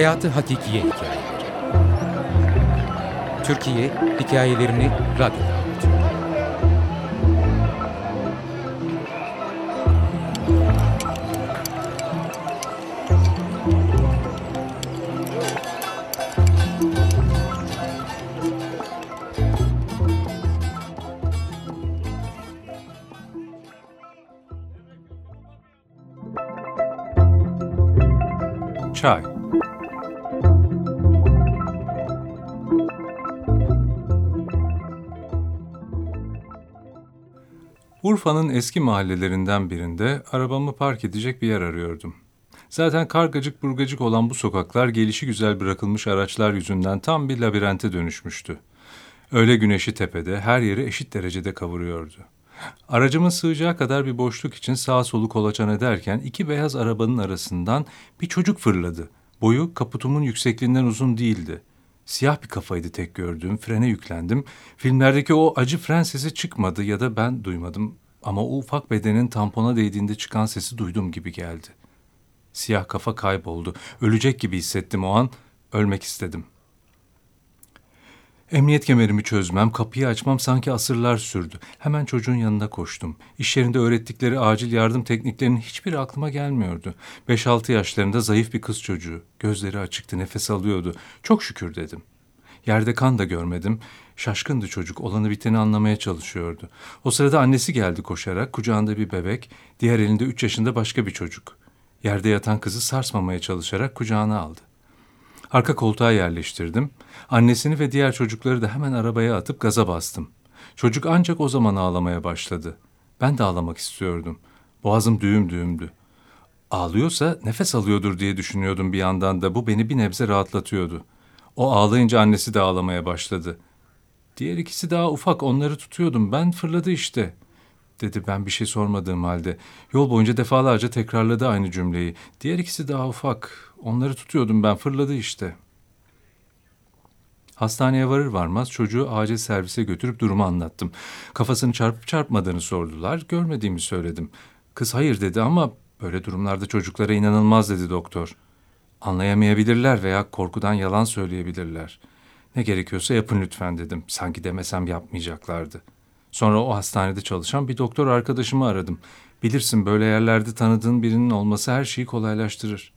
Hayatı Hakikiye Hikayeleri Türkiye hikayelerini radyoda. Çay Urfa'nın eski mahallelerinden birinde arabamı park edecek bir yer arıyordum. Zaten kargacık burgacık olan bu sokaklar gelişi güzel bırakılmış araçlar yüzünden tam bir labirente dönüşmüştü. Öğle güneşi tepede her yeri eşit derecede kavuruyordu. Aracımın sığacağı kadar bir boşluk için sağa solu kolaçan ederken iki beyaz arabanın arasından bir çocuk fırladı. Boyu kaputumun yüksekliğinden uzun değildi. Siyah bir kafaydı tek gördüğüm. Frene yüklendim. Filmlerdeki o acı fren sesi çıkmadı ya da ben duymadım. Ama o ufak bedenin tampona değdiğinde çıkan sesi duydum gibi geldi. Siyah kafa kayboldu. Ölecek gibi hissettim o an. Ölmek istedim. Emniyet kemerimi çözmem, kapıyı açmam sanki asırlar sürdü. Hemen çocuğun yanına koştum. İş yerinde öğrettikleri acil yardım tekniklerinin hiçbiri aklıma gelmiyordu. 5-6 yaşlarında zayıf bir kız çocuğu. Gözleri açıktı, nefes alıyordu. Çok şükür dedim. Yerde kan da görmedim. Şaşkındı çocuk, olanı biteni anlamaya çalışıyordu. O sırada annesi geldi koşarak, kucağında bir bebek, diğer elinde üç yaşında başka bir çocuk. Yerde yatan kızı sarsmamaya çalışarak kucağına aldı. Arka koltuğa yerleştirdim. Annesini ve diğer çocukları da hemen arabaya atıp gaza bastım. Çocuk ancak o zaman ağlamaya başladı. Ben de ağlamak istiyordum. Boğazım düğüm düğümdü. Ağlıyorsa nefes alıyordur diye düşünüyordum bir yandan da bu beni bir nebze rahatlatıyordu. O ağlayınca annesi de ağlamaya başladı. Diğer ikisi daha ufak onları tutuyordum ben fırladı işte dedi ben bir şey sormadığım halde. Yol boyunca defalarca tekrarladı aynı cümleyi. Diğer ikisi daha ufak. Onları tutuyordum ben fırladı işte. Hastaneye varır varmaz çocuğu acil servise götürüp durumu anlattım. Kafasını çarpıp çarpmadığını sordular. Görmediğimi söyledim. Kız hayır dedi ama böyle durumlarda çocuklara inanılmaz dedi doktor. Anlayamayabilirler veya korkudan yalan söyleyebilirler. Ne gerekiyorsa yapın lütfen dedim. Sanki demesem yapmayacaklardı.'' Sonra o hastanede çalışan bir doktor arkadaşımı aradım. Bilirsin böyle yerlerde tanıdığın birinin olması her şeyi kolaylaştırır.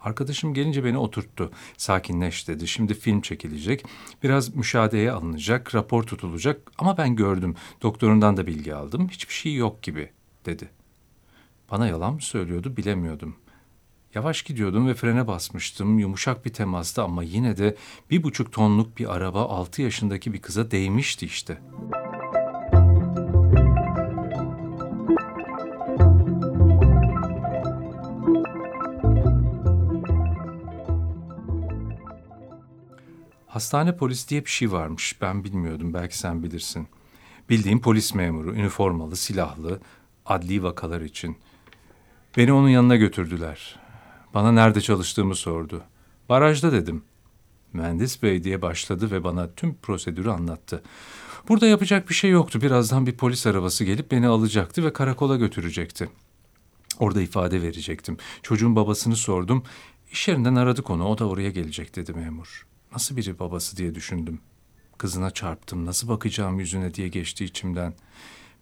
Arkadaşım gelince beni oturttu. Sakinleş dedi. Şimdi film çekilecek. Biraz müşahedeye alınacak, rapor tutulacak. Ama ben gördüm. Doktorundan da bilgi aldım. Hiçbir şey yok gibi dedi. Bana yalan mı söylüyordu bilemiyordum. Yavaş gidiyordum ve frene basmıştım. Yumuşak bir temastı ama yine de bir buçuk tonluk bir araba altı yaşındaki bir kıza değmişti işte.'' Hastane polis diye bir şey varmış. Ben bilmiyordum. Belki sen bilirsin. Bildiğim polis memuru, üniformalı, silahlı, adli vakalar için. Beni onun yanına götürdüler. Bana nerede çalıştığımı sordu. Barajda dedim. Mühendis bey diye başladı ve bana tüm prosedürü anlattı. Burada yapacak bir şey yoktu. Birazdan bir polis arabası gelip beni alacaktı ve karakola götürecekti. Orada ifade verecektim. Çocuğun babasını sordum. İş yerinden aradık onu. O da oraya gelecek dedi memur. Nasıl biri babası diye düşündüm. Kızına çarptım, nasıl bakacağım yüzüne diye geçti içimden.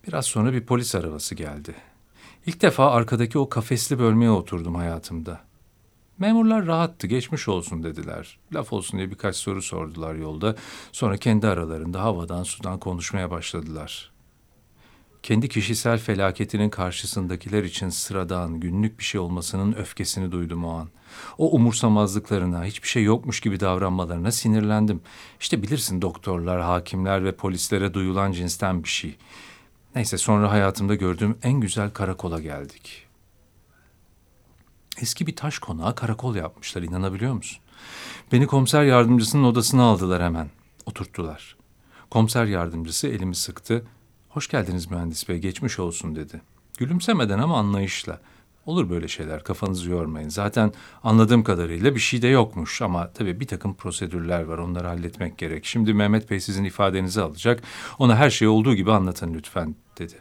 Biraz sonra bir polis arabası geldi. İlk defa arkadaki o kafesli bölmeye oturdum hayatımda. Memurlar rahattı, geçmiş olsun dediler. Laf olsun diye birkaç soru sordular yolda. Sonra kendi aralarında havadan sudan konuşmaya başladılar kendi kişisel felaketinin karşısındakiler için sıradan, günlük bir şey olmasının öfkesini duydum o an. O umursamazlıklarına, hiçbir şey yokmuş gibi davranmalarına sinirlendim. İşte bilirsin doktorlar, hakimler ve polislere duyulan cinsten bir şey. Neyse sonra hayatımda gördüğüm en güzel karakola geldik. Eski bir taş konağa karakol yapmışlar inanabiliyor musun? Beni komiser yardımcısının odasına aldılar hemen. Oturttular. Komiser yardımcısı elimi sıktı Hoş geldiniz mühendis bey, geçmiş olsun dedi. Gülümsemeden ama anlayışla. Olur böyle şeyler, kafanızı yormayın. Zaten anladığım kadarıyla bir şey de yokmuş ama tabii bir takım prosedürler var, onları halletmek gerek. Şimdi Mehmet Bey sizin ifadenizi alacak, ona her şey olduğu gibi anlatın lütfen dedi.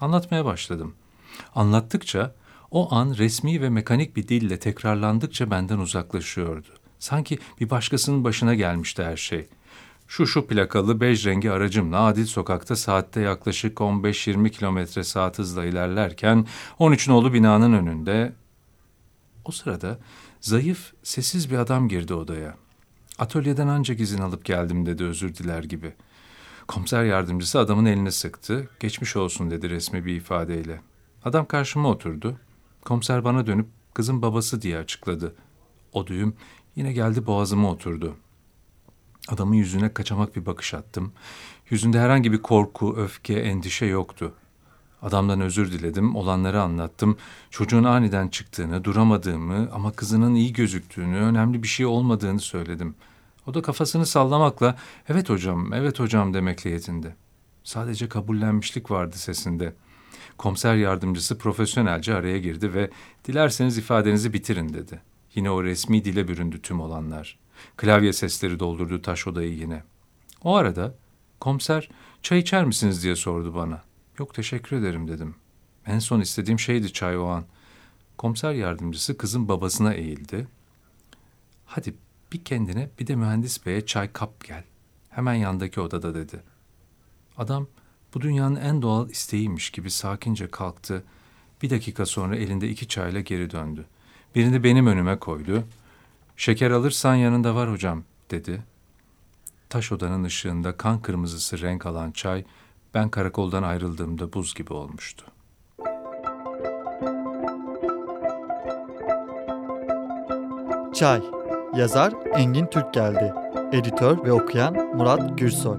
Anlatmaya başladım. Anlattıkça O an resmi ve mekanik bir dille tekrarlandıkça benden uzaklaşıyordu. Sanki bir başkasının başına gelmişti her şey. Şu şu plakalı bej rengi aracımla Adil Sokak'ta saatte yaklaşık 15-20 kilometre saat hızla ilerlerken 13 nolu binanın önünde... O sırada zayıf, sessiz bir adam girdi odaya. Atölyeden ancak izin alıp geldim dedi özür diler gibi. Komiser yardımcısı adamın elini sıktı. Geçmiş olsun dedi resmi bir ifadeyle. Adam karşıma oturdu. Komiser bana dönüp kızın babası diye açıkladı. O düğüm yine geldi boğazıma oturdu. Adamın yüzüne kaçamak bir bakış attım. Yüzünde herhangi bir korku, öfke, endişe yoktu. Adamdan özür diledim, olanları anlattım. Çocuğun aniden çıktığını, duramadığımı ama kızının iyi gözüktüğünü, önemli bir şey olmadığını söyledim. O da kafasını sallamakla, evet hocam, evet hocam demekle yetindi. Sadece kabullenmişlik vardı sesinde. Komiser yardımcısı profesyonelce araya girdi ve dilerseniz ifadenizi bitirin dedi. Yine o resmi dile büründü tüm olanlar. Klavye sesleri doldurdu taş odayı yine. O arada komiser çay içer misiniz diye sordu bana. Yok teşekkür ederim dedim. En son istediğim şeydi çay o an. Komiser yardımcısı kızın babasına eğildi. Hadi bir kendine bir de mühendis beye çay kap gel. Hemen yandaki odada dedi. Adam bu dünyanın en doğal isteğiymiş gibi sakince kalktı. Bir dakika sonra elinde iki çayla geri döndü. Birini benim önüme koydu. Şeker alırsan yanında var hocam dedi. Taş odanın ışığında kan kırmızısı renk alan çay ben karakoldan ayrıldığımda buz gibi olmuştu. Çay Yazar Engin Türk geldi. Editör ve okuyan Murat Gürsoy.